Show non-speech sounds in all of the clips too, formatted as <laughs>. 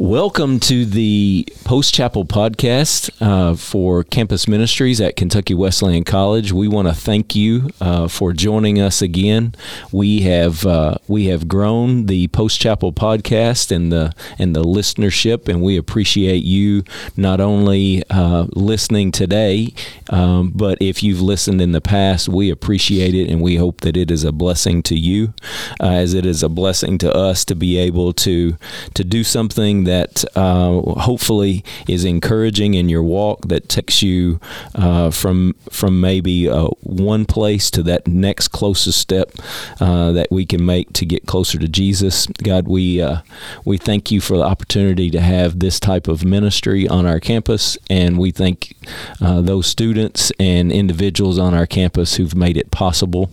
Welcome to the Post Chapel podcast uh, for Campus Ministries at Kentucky Wesleyan College. We want to thank you uh, for joining us again. We have uh, we have grown the Post Chapel podcast and the and the listenership, and we appreciate you not only uh, listening today, um, but if you've listened in the past, we appreciate it, and we hope that it is a blessing to you, uh, as it is a blessing to us to be able to to do something that uh, hopefully is encouraging in your walk that takes you uh, from from maybe uh, one place to that next closest step uh, that we can make to get closer to Jesus. God, we uh, we thank you for the opportunity to have this type of ministry on our campus, and we thank uh, those students and individuals on our campus who've made it possible.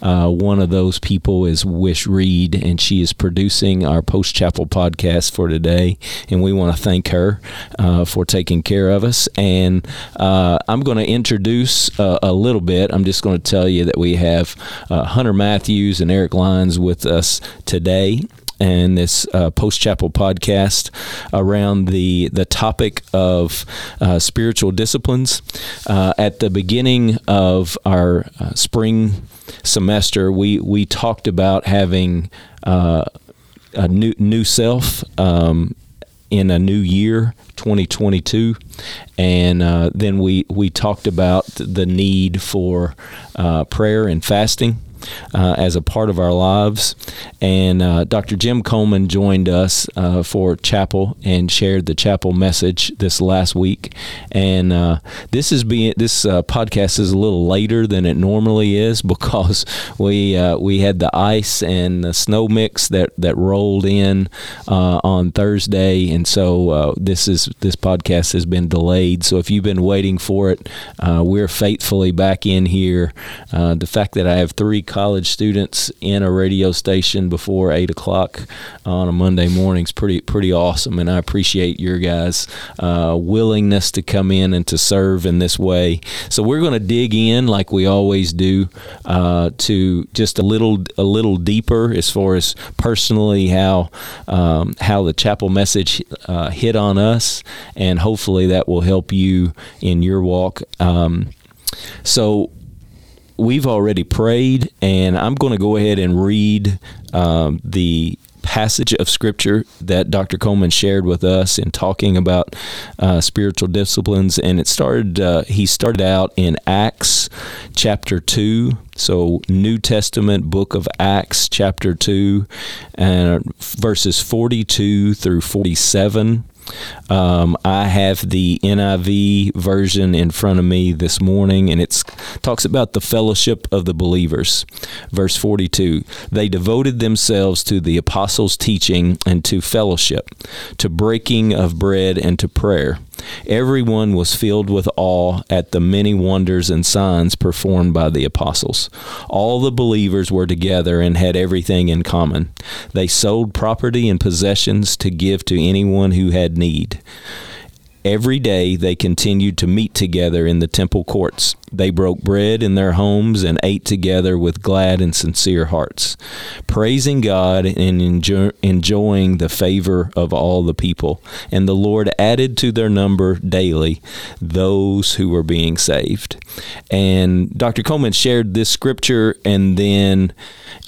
one of those people is Wish Reed, and she is producing our post chapel podcast for today and we want to thank her uh, for taking care of us. And uh, I'm going to introduce uh, a little bit. I'm just going to tell you that we have uh, Hunter Matthews and Eric Lyons with us today and this uh, post chapel podcast around the the topic of uh, spiritual disciplines. Uh, at the beginning of our uh, spring semester, we we talked about having a new new self. Um, in a new year, 2022, and uh, then we we talked about the need for uh, prayer and fasting uh, as a part of our lives. And uh, Dr. Jim Coleman joined us uh, for chapel and shared the chapel message this last week. And uh, this is being this uh, podcast is a little later than it normally is because <laughs> we uh, we had the ice and the snow mix that that rolled in on Thursday, and so this is this podcast has been delayed. So if you've been waiting for it, we're faithfully back in here. the fact that I have three college students in a radio station before eight o'clock on a Monday morning is pretty pretty awesome, and I appreciate your guys' uh, willingness to come in and to serve in this way. So we're going to dig in like we always do uh, to just a little a little deeper as far as personally how um, how the chapel message uh, hit on us, and hopefully that will help you in your walk. Um, so we've already prayed, and I'm going to go ahead and read um, the passage of scripture that Dr. Coleman shared with us in talking about uh, spiritual disciplines. And it started, uh, he started out in Acts chapter 2. So, New Testament book of Acts, chapter 2, and verses 42 through 47. Um, I have the NIV version in front of me this morning, and it talks about the fellowship of the believers. Verse 42 They devoted themselves to the apostles' teaching and to fellowship, to breaking of bread and to prayer. Everyone was filled with awe at the many wonders and signs performed by the apostles. All the believers were together and had everything in common. They sold property and possessions to give to anyone who had need. Every day they continued to meet together in the temple courts. They broke bread in their homes and ate together with glad and sincere hearts, praising God and enjoy- enjoying the favor of all the people. And the Lord added to their number daily those who were being saved. And Dr. Coleman shared this scripture, and then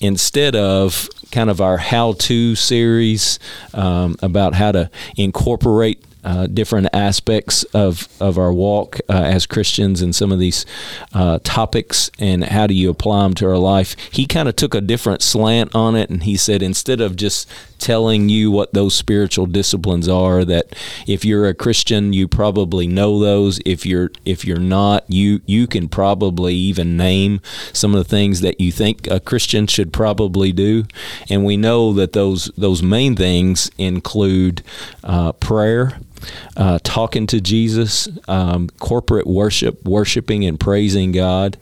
instead of kind of our how to series um, about how to incorporate uh, different aspects of, of our walk uh, as Christians and some of these uh, topics and how do you apply them to our life. He kind of took a different slant on it and he said instead of just telling you what those spiritual disciplines are that if you're a Christian you probably know those if you're if you're not you you can probably even name some of the things that you think a Christian should probably do and we know that those those main things include uh, prayer uh, talking to Jesus, um, corporate worship, worshiping and praising God.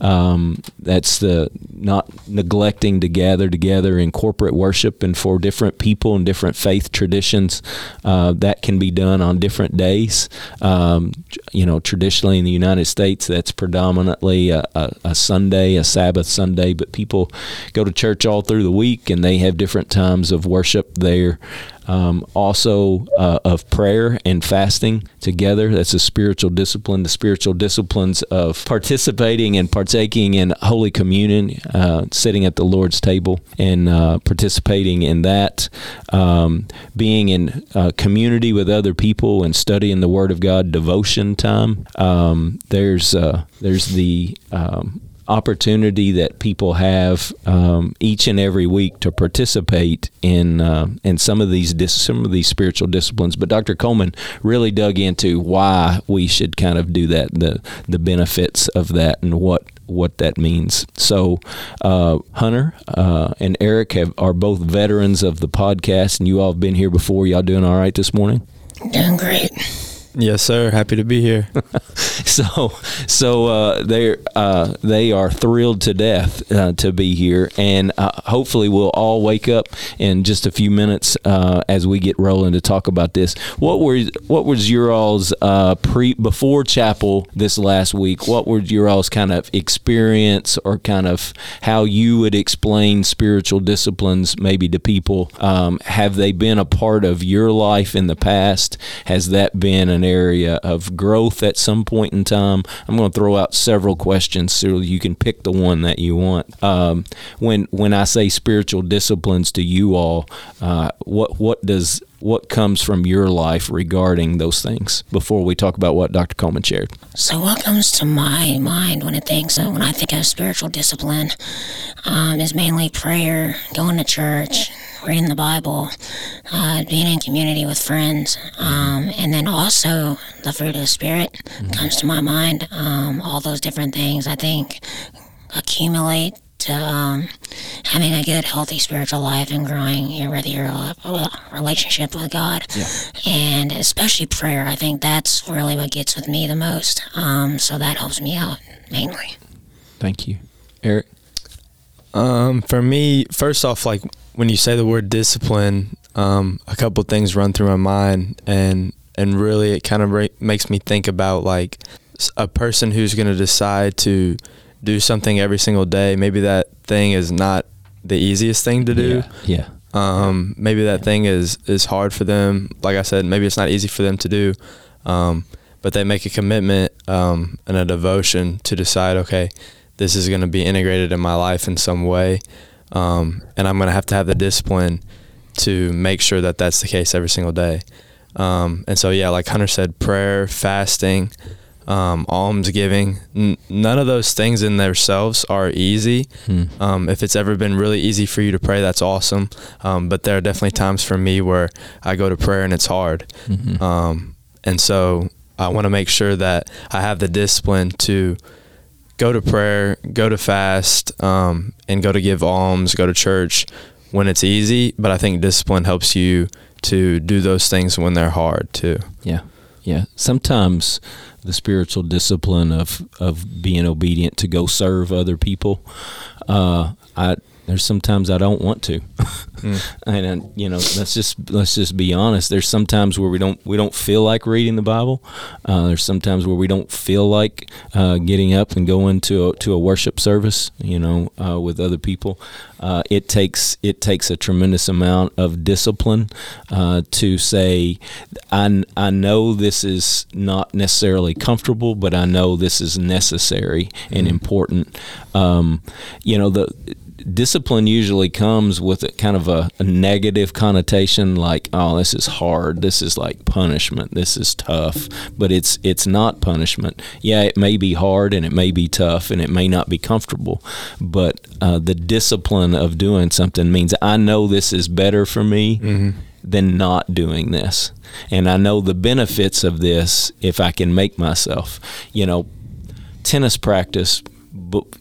Um, that's the not neglecting to gather together in corporate worship and for different people and different faith traditions. Uh, that can be done on different days. Um, you know, traditionally in the United States, that's predominantly a, a, a Sunday, a Sabbath Sunday, but people go to church all through the week and they have different times of worship there um, also uh, of prayer and fasting together. That's a spiritual discipline. The spiritual disciplines of participating and partaking in Holy Communion, uh, sitting at the Lord's table and uh, participating in that, um, being in uh, community with other people and studying the Word of God, devotion time. Um, there's uh, there's the um, opportunity that people have um, each and every week to participate in uh, in some of these dis- some of these spiritual disciplines. But Dr. Coleman really dug into why we should kind of do that, the the benefits of that, and what what that means. So, uh, Hunter uh, and Eric have, are both veterans of the podcast, and you all have been here before. Y'all doing all right this morning? Doing great. Yes, sir. Happy to be here. <laughs> so, so uh, they uh, they are thrilled to death uh, to be here, and uh, hopefully we'll all wake up in just a few minutes uh, as we get rolling to talk about this. What were what was your all's uh, pre before chapel this last week? What were your all's kind of experience or kind of how you would explain spiritual disciplines maybe to people? Um, have they been a part of your life in the past? Has that been an an area of growth at some point in time. I'm going to throw out several questions so you can pick the one that you want. Um, when when I say spiritual disciplines to you all, uh, what what does what comes from your life regarding those things before we talk about what Dr. Coleman shared? So, what comes to my mind when it thinks when I think of spiritual discipline um, is mainly prayer, going to church, reading the Bible, uh, being in community with friends, um, and then also the fruit of the Spirit mm-hmm. comes to my mind. Um, all those different things I think accumulate to um, having a good, healthy spiritual life and growing your your uh, relationship with God, yeah. and especially prayer. I think that's really what gets with me the most. Um, so that helps me out mainly. Thank you, Eric. Um, for me, first off, like when you say the word discipline, um, a couple things run through my mind, and and really it kind of re- makes me think about like a person who's going to decide to do something every single day. Maybe that thing is not the easiest thing to do. Yeah. yeah. Um, maybe that yeah. thing is is hard for them. Like I said, maybe it's not easy for them to do. Um, but they make a commitment um, and a devotion to decide, okay, this is going to be integrated in my life in some way um, and I'm going to have to have the discipline to make sure that that's the case every single day. Um, and so, yeah, like Hunter said, prayer, fasting, um, alms giving, n- none of those things in themselves are easy. Hmm. Um, if it's ever been really easy for you to pray, that's awesome. Um, but there are definitely times for me where I go to prayer and it's hard. Mm-hmm. Um, and so I want to make sure that I have the discipline to go to prayer, go to fast, um, and go to give alms, go to church when it's easy. But I think discipline helps you to do those things when they're hard too. Yeah, yeah. Sometimes the spiritual discipline of of being obedient to go serve other people. Uh, I there's sometimes I don't want to, mm. <laughs> and uh, you know let's just let's just be honest. There's sometimes where we don't we don't feel like reading the Bible. Uh, there's sometimes where we don't feel like uh, getting up and going to a, to a worship service. You know, uh, with other people. Uh, it takes it takes a tremendous amount of discipline uh, to say, I I know this is not necessarily comfortable, but I know this is necessary and mm. important. Um, you know the discipline usually comes with a kind of a, a, negative connotation like oh this is hard. This is like punishment. This is tough. But it's it's not punishment. Yeah it may be hard and it may be tough and it may not be comfortable but uh, the discipline of doing something means i know this is better for me mm-hmm. than not doing this. And i know the benefits of this if i can make myself. You know tennis practice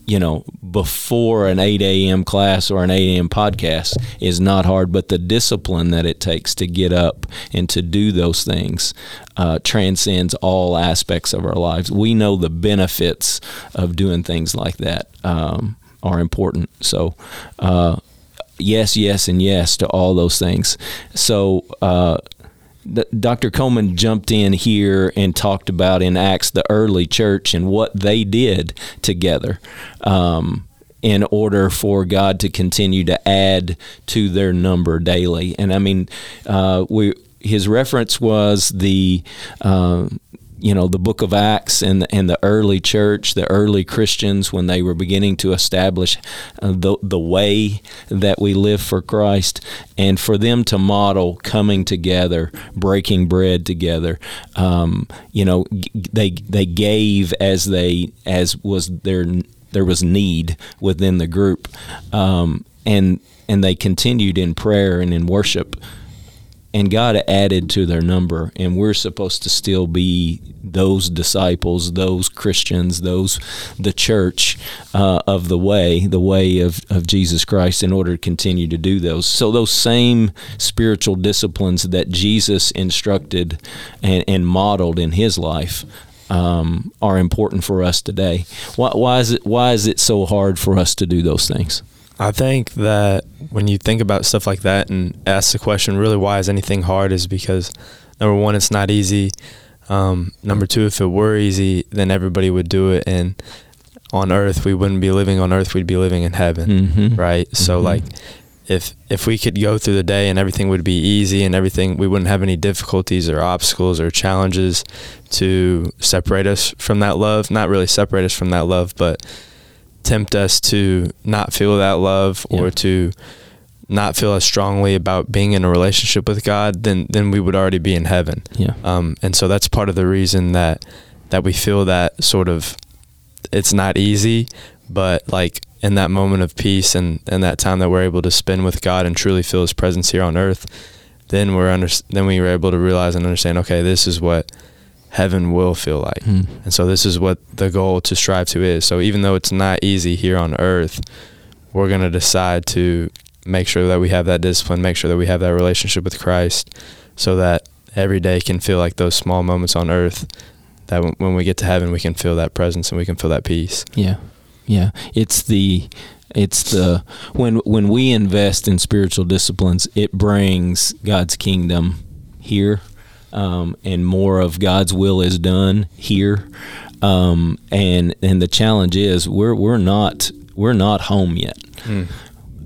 you know, before an 8 a.m. class or an 8 a.m. podcast is not hard, but the discipline that it takes to get up and to do those things uh, transcends all aspects of our lives. We know the benefits of doing things like that um, are important. So, uh, yes, yes, and yes to all those things. So, uh, Dr. Coleman jumped in here and talked about in Acts the early church and what they did together. Um, in order for God to continue to add to their number daily. And I mean, uh, we his reference was the uh, you know the book of acts and and the early church the early christians when they were beginning to establish uh, the the way that we live for Christ and for them to model coming together breaking bread together um, you know they they gave as they as was their there was need within the group um, and and they continued in prayer and in worship and God added to their number, and we're supposed to still be those disciples, those Christians, those the church uh, of the way, the way of, of Jesus Christ, in order to continue to do those. So those same spiritual disciplines that Jesus instructed and, and modeled in His life. Um, are important for us today. Why, why is it? Why is it so hard for us to do those things? I think that when you think about stuff like that and ask the question, really, why is anything hard, is because number one, it's not easy. Um, number two, if it were easy, then everybody would do it, and on Earth, we wouldn't be living on Earth; we'd be living in heaven, mm-hmm. right? Mm-hmm. So, like, if if we could go through the day and everything would be easy and everything, we wouldn't have any difficulties or obstacles or challenges to separate us from that love. Not really separate us from that love, but tempt us to not feel that love or yeah. to not feel as strongly about being in a relationship with God, then then we would already be in heaven. Yeah. Um, and so that's part of the reason that that we feel that sort of it's not easy, but like in that moment of peace and, and that time that we're able to spend with God and truly feel His presence here on earth, then we're under, then we were able to realize and understand. Okay, this is what heaven will feel like. Mm. And so this is what the goal to strive to is. So even though it's not easy here on earth, we're going to decide to make sure that we have that discipline, make sure that we have that relationship with Christ so that every day can feel like those small moments on earth that when we get to heaven we can feel that presence and we can feel that peace. Yeah. Yeah. It's the it's the when when we invest in spiritual disciplines, it brings God's kingdom here um, and more of God's will is done here. Um, and and the challenge is we're we're not we're not home yet. Mm.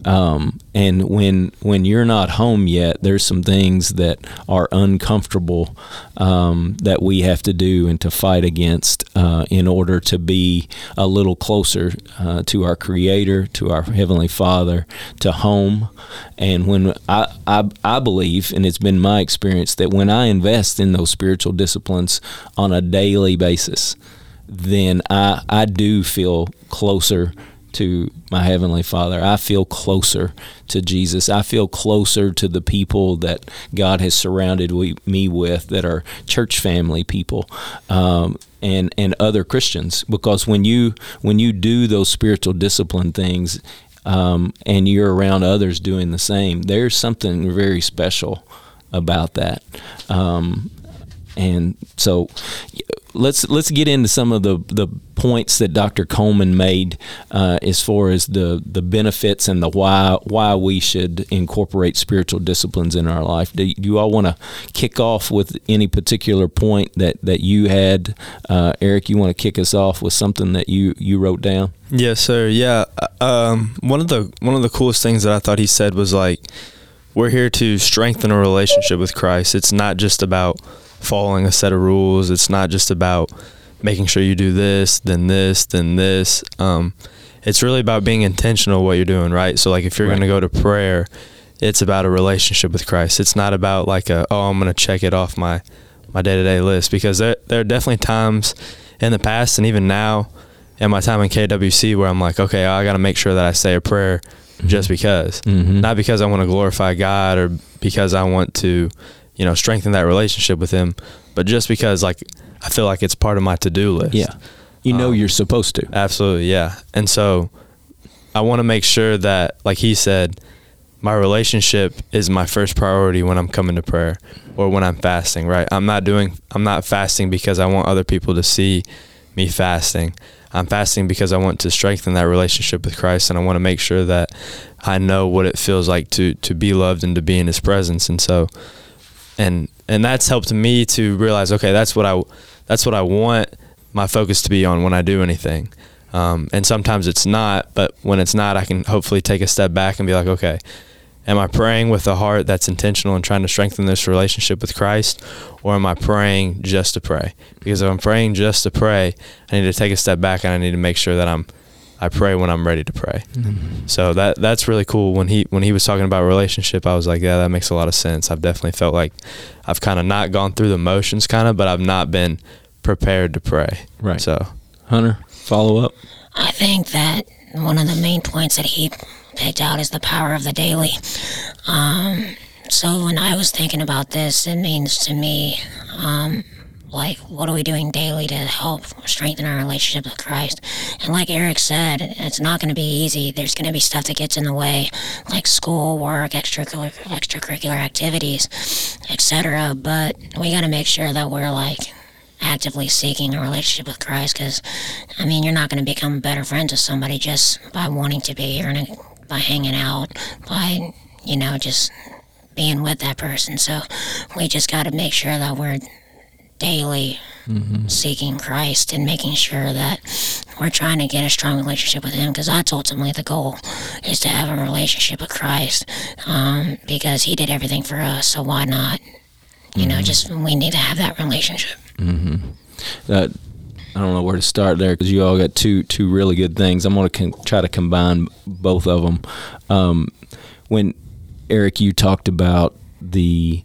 Um, and when when you're not home yet, there's some things that are uncomfortable um, that we have to do and to fight against uh, in order to be a little closer uh, to our Creator, to our Heavenly Father, to home. And when I, I I believe, and it's been my experience that when I invest in those spiritual disciplines on a daily basis, then I I do feel closer to my Heavenly Father. I feel closer to Jesus. I feel closer to the people that God has surrounded me with that are church family people. Um, and, and other Christians because when you when you do those spiritual discipline things um, and you're around others doing the same, there's something very special about that. Um, and so let's let's get into some of the the points that Dr. Coleman made uh, as far as the the benefits and the why why we should incorporate spiritual disciplines in our life. Do, you all want to kick off with any particular point that that you had, uh, Eric? You want to kick us off with something that you you wrote down? Yes, sir. Yeah. Uh, um, one of the one of the coolest things that I thought he said was like, we're here to strengthen a relationship with Christ. It's not just about following a set of rules. It's not just about making sure you do this, then this, then this. Um, it's really about being intentional what you're doing, right? So like if you're right. going to go to prayer, it's about a relationship with Christ. It's not about like a oh I'm going to check it off my my day-to-day list because there there are definitely times in the past and even now in my time in KWC where I'm like okay, I got to make sure that I say a prayer mm-hmm. just because. Mm-hmm. Not because I want to glorify God or because I want to you know, strengthen that relationship with him. But just because like I feel like it's part of my to do list. Yeah. You know um, you're supposed to. Absolutely, yeah. And so I want to make sure that, like he said, my relationship is my first priority when I'm coming to prayer or when I'm fasting, right? I'm not doing I'm not fasting because I want other people to see me fasting. I'm fasting because I want to strengthen that relationship with Christ and I want to make sure that I know what it feels like to to be loved and to be in his presence. And so and and that's helped me to realize okay that's what I that's what I want my focus to be on when I do anything Um, and sometimes it's not, but when it's not, I can hopefully take a step back and be like, okay, am I praying with a heart that's intentional and trying to strengthen this relationship with Christ, or am I praying just to pray? Because if I'm praying just to pray, I need to take a step back and I need to make sure that I'm I pray when I'm ready to pray. Mm-hmm. So that that's really cool. When he when he was talking about relationship, I was like, yeah, that makes a lot of sense. I've definitely felt like I've kind of not gone through the motions, kind of, but I've not been prepared to pray. Right. So, Hunter, follow up. I think that one of the main points that he picked out is the power of the daily. Um, so when I was thinking about this, it means to me, um, like, what are we doing daily to help strengthen our relationship with Christ? And like Eric said, it's not going to be easy. There's going to be stuff that gets in the way, like school, work, extracurricular, extracurricular activities, etc. But we got to make sure that we're like actively seeking a relationship with Christ because, I mean, you're not going to become better friends with somebody just by wanting to be or by hanging out, by, you know, just being with that person. So we just got to make sure that we're daily mm-hmm. seeking Christ and making sure that we're trying to get a strong relationship with Him because that's ultimately the goal is to have a relationship with Christ um, because He did everything for us. So why not? You mm-hmm. know, just we need to have that relationship. Mm-hmm. That I don't know where to start there because you all got two two really good things. I'm going to con- try to combine both of them. Um, when Eric, you talked about the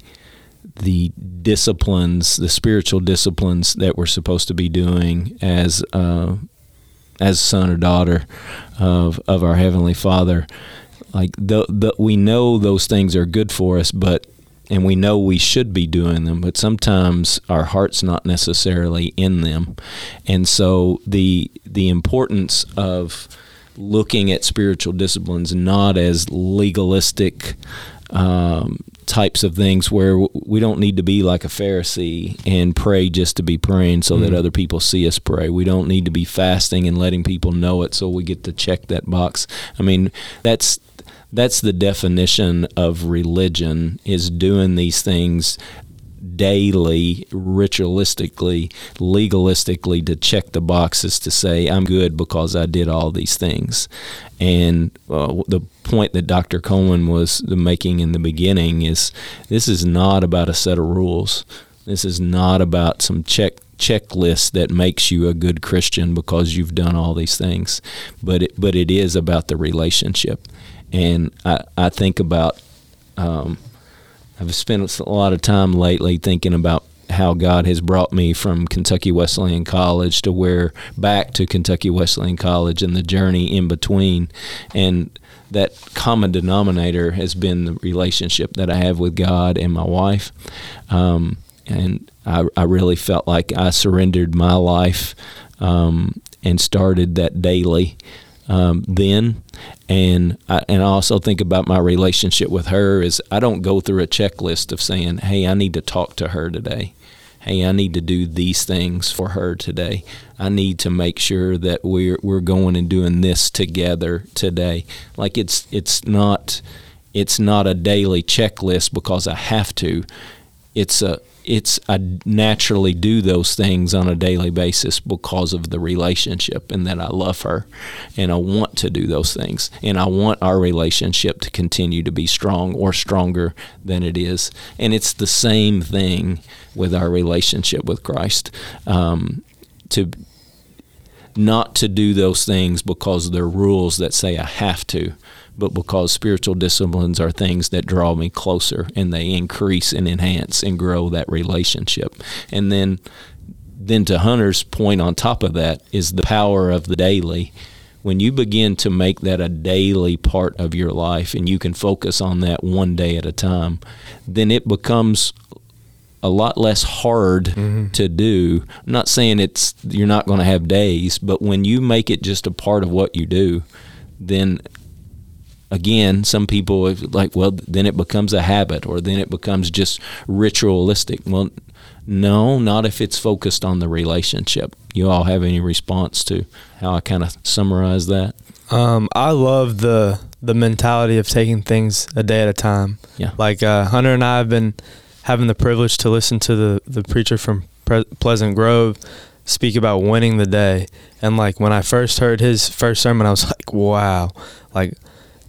the disciplines, the spiritual disciplines that we're supposed to be doing as uh, as son or daughter of of our heavenly Father. Like the, the, we know those things are good for us, but and we know we should be doing them, but sometimes our heart's not necessarily in them, and so the the importance of looking at spiritual disciplines not as legalistic um, types of things where we don't need to be like a Pharisee and pray just to be praying so mm-hmm. that other people see us pray. We don't need to be fasting and letting people know it so we get to check that box. I mean, that's that's the definition of religion is doing these things daily, ritualistically, legalistically to check the boxes to say, I'm good because I did all these things. And uh, the point that Dr. Coleman was making in the beginning is this is not about a set of rules. This is not about some check checklist that makes you a good Christian because you've done all these things, but it, but it is about the relationship. And I, I think about um, I've spent a lot of time lately thinking about how God has brought me from Kentucky Wesleyan College to where back to Kentucky Wesleyan College and the journey in between. And that common denominator has been the relationship that I have with God and my wife. Um, and I, I, really felt like I surrendered my life um, and started that daily um, then. And I, and I also think about my relationship with her is I don't go through a checklist of saying, hey, I need to talk to her today. Hey, I need to do these things for her today. I need to make sure that we're we're going and doing this together today. Like it's it's not it's not a daily checklist because I have to. It's a it's I naturally do those things on a daily basis because of the relationship and that I love her. And I want to do those things. And I want our relationship to continue to be strong or stronger than it is. And it's the same thing with our relationship with Christ. Um, to not to do those things because they're rules that say I have to but because spiritual disciplines are things that draw me closer and they increase and enhance and grow that relationship. And then then to Hunter's point on top of that is the power of the daily. When you begin to make that a daily part of your life and you can focus on that one day at a time, then it becomes a lot less hard mm-hmm. to do. I'm not saying it's you're not going to have days, but when you make it just a part of what you do, then again, some people like, well, then it becomes a habit or then it becomes just ritualistic. Well, no, not if it's focused on the relationship. You all have any response to how I kind of summarize that? Um, I love the the mentality of taking things a day at a time. Yeah. Like uh, Hunter and I have been having the privilege to listen to the the preacher from Pre- Pleasant Grove speak about winning the day. And like when I first heard his first sermon, I was <laughs> like, wow, like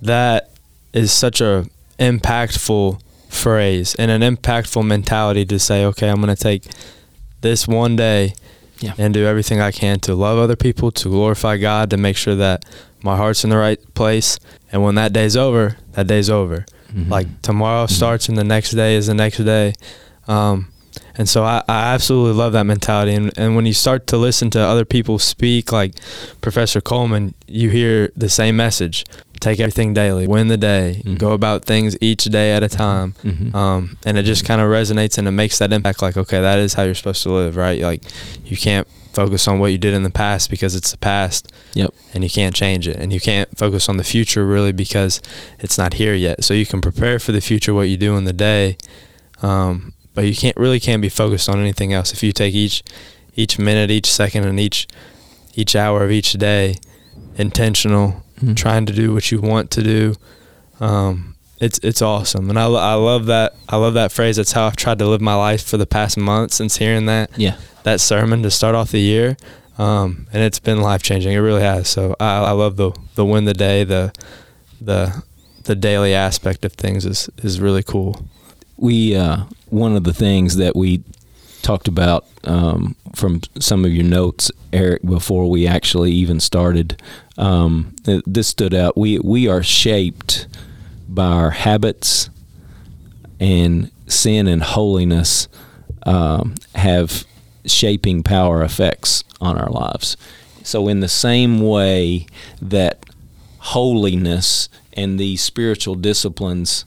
that is such a impactful phrase and an impactful mentality to say, okay, I'm going to take this one day Yeah. and do everything I can to love other people, to glorify God, to make sure that my heart's in the right place. And when that day's over, that day's over. Mhm. Like tomorrow starts and the next day is the next day. Um, and so I, I absolutely love that mentality. And, and when you start to listen to other people speak, like Professor Coleman, you hear the same message take everything daily, win the day, Mhm. go about things each day at a time. Mhm. Um, and it just kind of resonates and it makes that impact like, okay, that is how you're supposed to live, right? Like, you can't focus on what you did in the past because it's the past Yep. and you can't change it. And you can't focus on the future really because it's not here yet. So you can prepare for the future, what you do in the day. Um, but you can't really can't be focused on anything else. If you take each, each minute, each second, and each, each hour of each day, intentional, Mhm. trying to do what you want to do, um, it's it's awesome. And I, I love that I love that phrase. That's how I've tried to live my life for the past month since hearing that Yeah. that sermon to start off the year. Um, and it's been life changing. It really has. So I, I love the the win the day, the the the daily aspect of things is is really cool. We uh, one of the things that we talked about um, from some of your notes, Eric, before we actually even started. Um, this stood out. We we are shaped by our habits, and sin and holiness um, have shaping power effects on our lives. So, in the same way that holiness and these spiritual disciplines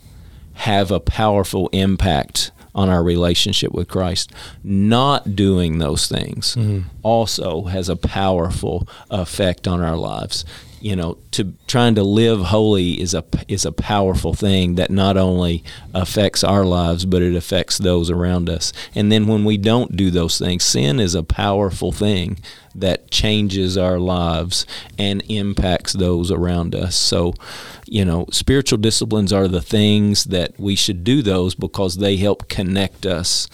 have a powerful impact on our relationship with Christ. Not doing those things mm-hmm. also has a powerful effect on our lives. You know, to trying to live holy is a is a powerful thing that not only affects our lives but it affects those around us. And then when we don't do those things, sin is a powerful thing that changes our lives and impacts those around us. So, you know, spiritual disciplines are the things that we should do those because they help connect us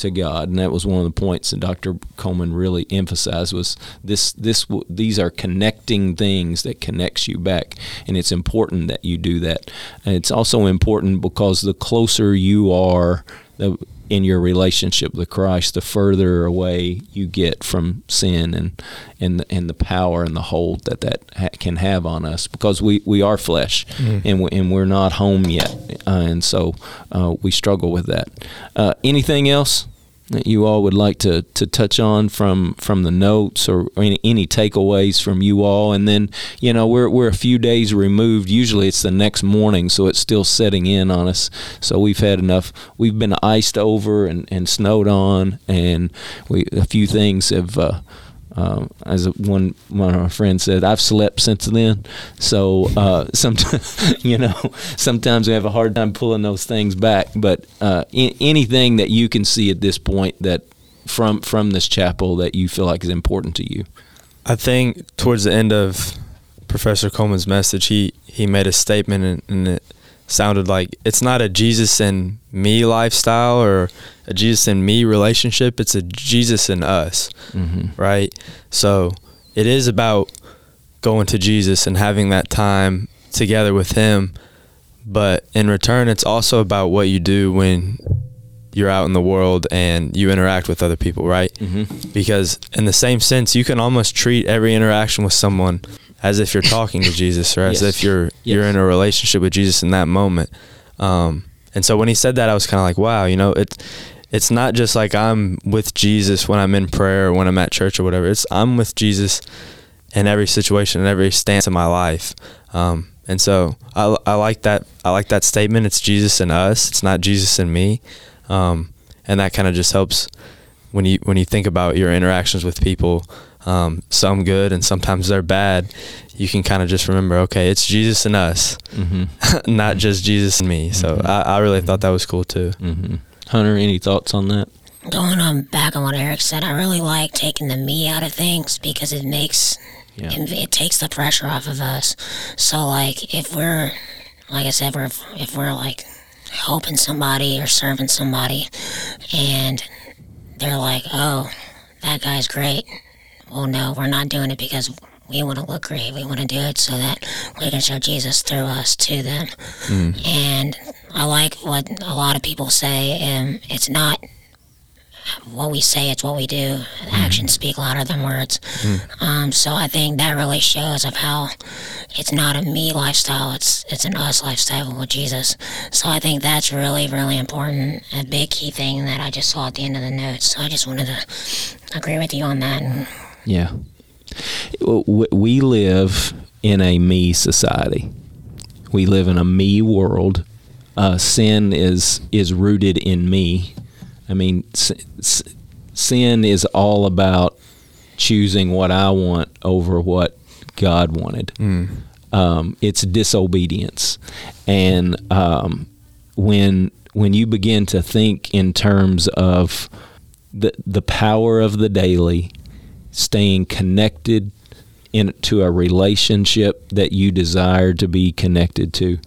to God, and that was one of the points that Dr. Coleman really emphasized was this this these are connecting things that connects you back, and it's important that you do that. And it's also important because the closer you are the, in your relationship with Christ, the further away you get from sin and and the, and the power and the hold that that ha- can have on us because we, we are flesh and we, and we're not home yet, uh, and so uh, we struggle with that. Uh, anything else that you all would like to, to touch on from from the notes or any, any takeaways from you all? And then you know we're, we're a few days removed. Usually it's the next morning so it's still setting in on us. So we've had enough. We've been iced over and, and snowed on and we a few things have uh, uh, as one one of my friends said, I've slept since then. So uh, <laughs> sometimes, you know, sometimes we have a hard time pulling those things back. But uh, anything that you can see at this point that from from this chapel that you feel like is important to you. I think towards the end of Professor Coleman's message, he he made a statement and it sounded like it's not a Jesus and me lifestyle or a Jesus and me relationship. It's a Jesus and us. Mm-hmm. right? So it is about going to Jesus and having that time together with Him. But in return, it's also about what you do when you're out in the world and you interact with other people, right? Mm-hmm. Because in the same sense, you can almost treat every interaction with someone as if you're talking to Jesus or as Yes. if you're you're in a relationship with Jesus in that moment. Um, and so when he said that, I was kind of like, wow, you know, it it's not just like I'm with Jesus when I'm in prayer or when I'm at church or whatever. It's I'm with Jesus in every situation, in every stance of my life. Um, and so I, I like that. I like that statement. It's Jesus and us. It's not Jesus and me. Um, and that kind of just helps when you when you think about your interactions with people. Um, some good and sometimes they're bad. You can kind of just remember, okay, it's Jesus and us, Mm-hmm. <laughs> not just Jesus and me. So Mhm. I, I really thought that was cool too. Mm-hmm. Hunter, any thoughts on that? Going on back on what Eric said, I really like taking the me out of things because it makes Yeah. it, it takes the pressure off of us. So like if we're like I said, we're if we're like helping somebody or serving somebody, and they're like, oh. that guy's great. Well, no, we're not doing it because we want to look great. We want to do it so that we can show Jesus through us to them. Mm. And I like what a lot of people say. and it's not what we say, it's what we do. Mm. Actions speak louder than words. Mm. Um, so I think that really shows of how it's not a me lifestyle; it's it's an us lifestyle with Jesus. So I think that's really really important, a big key thing that I just saw at the end of the notes. So I just wanted to agree with you on that. Yeah, we live in a me society. We live in a me world. Uh, sin is is rooted in me I mean, sin is all about choosing what I want over what God wanted. Mm. Um, it's disobedience, and um, when when you begin to think in terms of the the power of the daily, staying connected into a relationship that you desire to be connected to,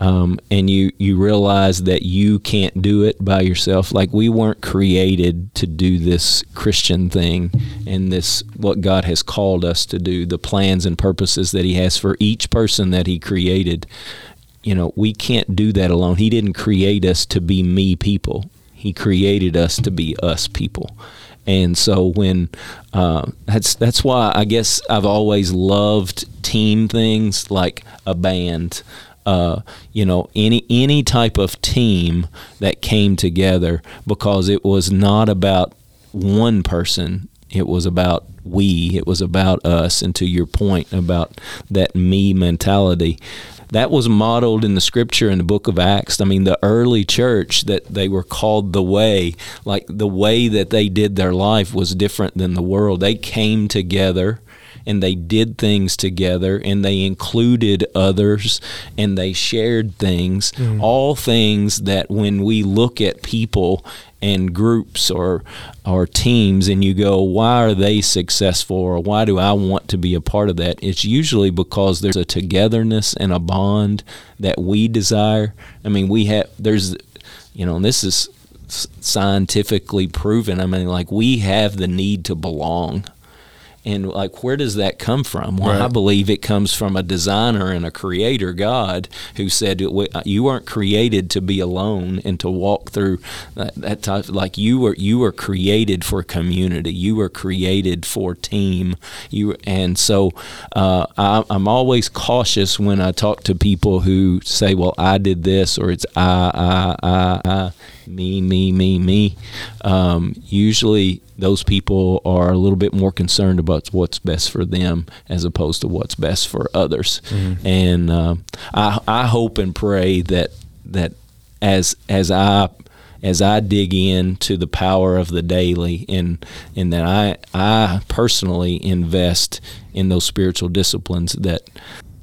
um, and you you realize that you can't do it by yourself. Like we weren't created to do this Christian thing and this what God has called us to do. The plans and purposes that He has for each person that He created. You know, we can't do that alone. He didn't create us to be me people. He created us to be us people. And so when uh, that's that's why I guess I've always loved team things like a band uh, you know any any type of team that came together because it was not about one person. It was about we. It was about us. And to your point about that me mentality that was modeled in the scripture in the book of acts i mean the early church that they were called the way like the way that they did their life was different than the world they came together and they did things together and they included others and they shared things, mm. all things that when we look at people and groups or or teams and you go why are they successful? or why do I want to be a part of that? It's usually because there's a togetherness and a bond that we desire. I mean we have there's you know and this is scientifically proven. I mean like we have the need to belong and like where does that come from? Well right. i believe it comes from a designer and a creator god who said you weren't created to be alone and to walk through that, that type like you were you were created for community. You were created for team. You and so uh, I, i'm always cautious when i talk to people who say well i did this or it's i i i i me, me, me, me. Um, usually, those people are a little bit more concerned about what's best for them as opposed to what's best for others. Mm-hmm. And uh, I, I hope and pray that that as as I as I dig into the power of the daily and and that I I personally invest in those spiritual disciplines that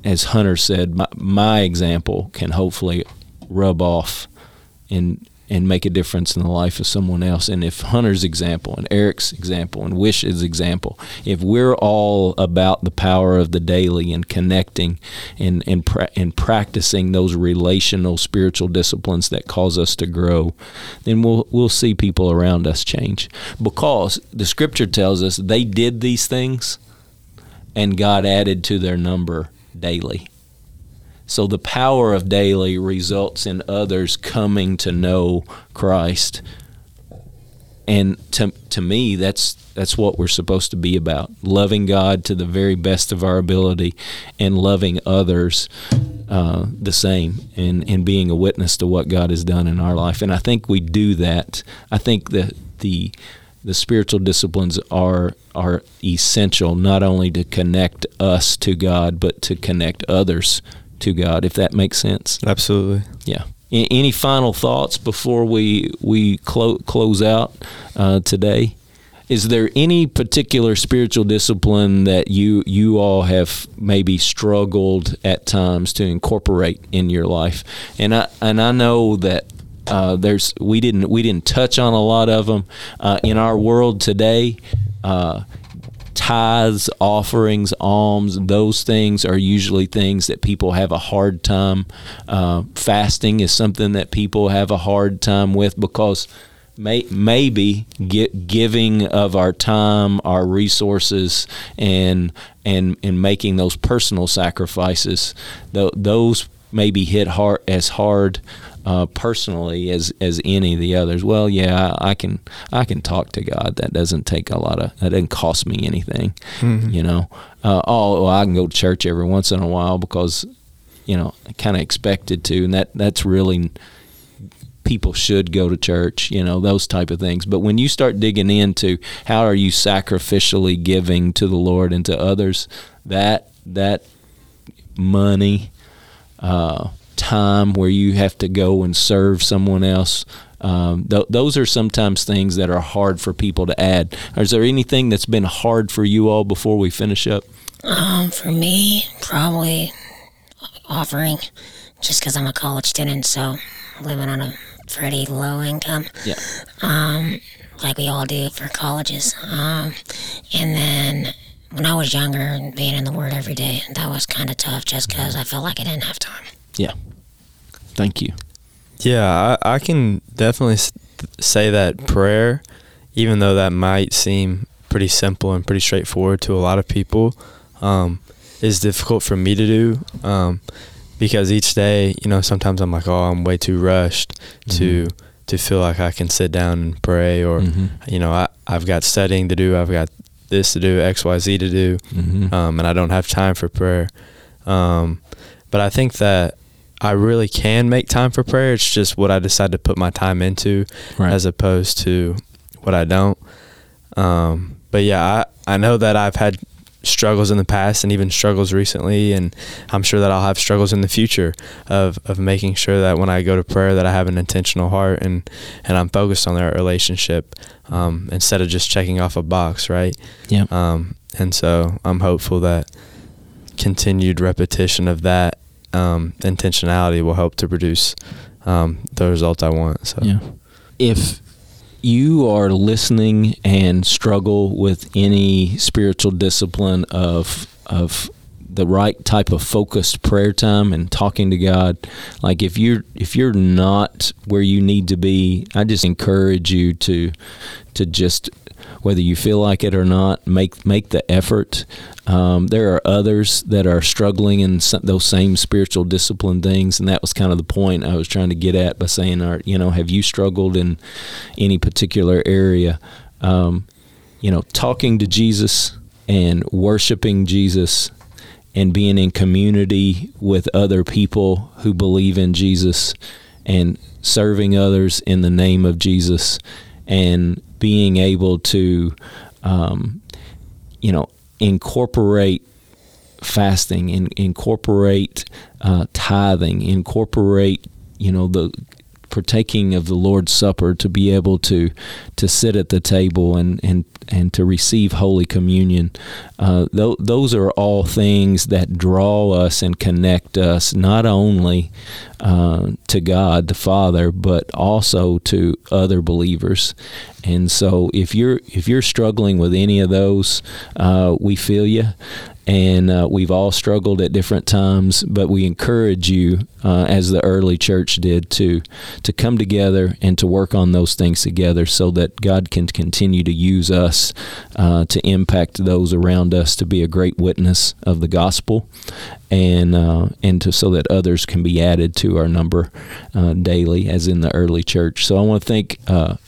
as Hunter said my, my example can hopefully rub off in and make a difference in the life of someone else. And if Hunter's example and Eric's example and Wish's example, if we're all about the power of the daily and connecting and and pra- and practicing those relational spiritual disciplines that cause us to grow, then we'll we'll see people around us change because the scripture tells us they did these things and God added to their number daily. So the power of daily results in others coming to know Christ. And to, to me, that's that's what we're supposed to be about: loving God to the very best of our ability, and loving others uh, the same, and and being a witness to what God has done in our life. And I think we do that. I think that the the spiritual disciplines are are essential not only to connect us to God, but to connect others to God, if that makes sense. Absolutely. Yeah. any final thoughts before we we clo- close out uh, today? Is there any particular spiritual discipline that you you all have maybe struggled at times to incorporate in your life? And I and I know that uh, there's we didn't we didn't touch on a lot of them uh, in our world today. Uh, tithes, offerings, alms, those things are usually things that people have a hard time. Uh, fasting is something that people have a hard time with because may, maybe giving of our time, our resources, and and and making those personal sacrifices. Th- those maybe hit hard as hard uh, personally as as any of the others. Well, yeah, I, I, can I can talk to God. That doesn't take a lot of that doesn't cost me anything. Mm-hmm. You know, uh, oh, well, I can go to church every once in a while because you know I kind of expected to, and that that's really people should go to church, you know, those type of things. But when you start digging into how are you sacrificially giving to the Lord and to others, that that money, uh, time where you have to go and serve someone else. Um, th- those are sometimes things that are hard for people to add. Is there anything that's been hard for you all before we finish up? Um, for me, probably offering, just because I'm a college student, so living on a pretty low income. Yeah. Um, like we all do for colleges. Um, and then when I was younger, being in the Word every day, that was kind of tough, just because I felt like I didn't have time. Yeah. Thank you. Yeah, I, I can definitely say that prayer, even though that might seem pretty simple and pretty straightforward to a lot of people, um, is difficult for me to do. Um, because each day, you know, sometimes I'm like, oh, I'm way too rushed mm-hmm. to to feel like I can sit down and pray, or mm-hmm. you know, I I've got studying to do, I've got this to do, X Y Z to do, mm-hmm. um, and I don't have time for prayer. Um, but I think that I really can make time for prayer. It's just what I decide to put my time into, right. as opposed to what I don't. Um, but yeah, I I know that I've had struggles in the past and even struggles recently and I'm sure that I'll have struggles in the future of, of making sure that when I go to prayer that I have an intentional heart and and I'm focused on that relationship um, instead of just checking off a box right yeah um, and so I'm hopeful that continued repetition of that um, intentionality will help to produce um, the result I want so. Yeah. If you are listening and struggle with any spiritual discipline of of the right type of focused prayer time and talking to God like if you're if you're not where you need to be I just encourage you to to just whether you feel like it or not, make make the effort. Um, there are others that are struggling in some, those same spiritual discipline things, and that was kind of the point I was trying to get at by saying, "Are you know, have you struggled in any particular area?" Um, you know, talking to Jesus and worshiping Jesus and being in community with other people who believe in Jesus and serving others in the name of Jesus and being able to, um, you know, incorporate fasting, in, incorporate uh, tithing, incorporate, you know, the partaking of the Lord's Supper to be able to to sit at the table and and and to receive Holy Communion. Uh, th- those are all things that draw us and connect us not only uh, to God the Father, but also to other believers. And so, if you're if you're struggling with any of those, uh, we feel you and uh, we've all struggled at different times. But we encourage you, uh, as the early church did, to to come together and to work on those things together, so that God can continue to use us uh, to impact those around us, to be a great witness of the gospel, and uh, and to so that others can be added to our number uh, daily, as in the early church. So I want to thank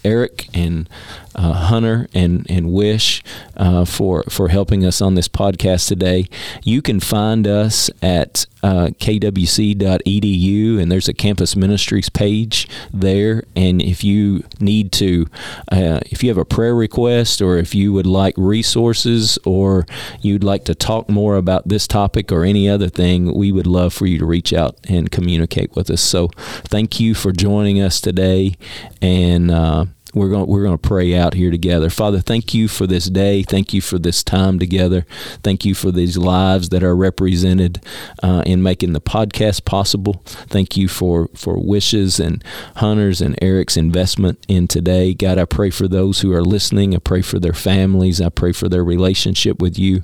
Eric and uh, Hunter and and Wish uh, for for helping us on this podcast today. You can find us at uh, kwc.edu, and there's a campus ministries page there. And if you need to, uh, if you have a prayer request, or if you would like resources, or you'd like to talk more about this topic or any other thing, we would love for you to reach out and communicate with us. So, thank you for joining us today, and uh, we're going we're going to pray out here together. Father, thank you for this day. Thank you for this time together. Thank you for these lives that are represented uh, in making the podcast possible. Thank you for for wishes and Hunter's and Eric's investment in today. God, I pray for those who are listening. I pray for their families. I pray for their relationship with you.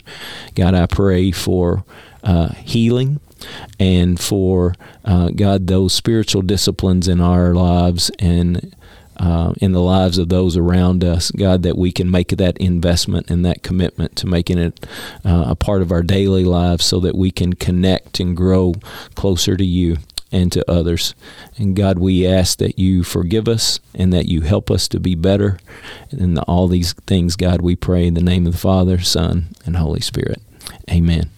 God, I pray for uh, healing and for uh, God those spiritual disciplines in our lives and uh, in the lives of those around us, God, that we can make that investment and that commitment to making it uh, a part of our daily lives so that we can connect and grow closer to you and to others. And God, we ask that you forgive us and that you help us to be better. And all these things, God, we pray in the name of the Father, Son, and Holy Spirit. Amen.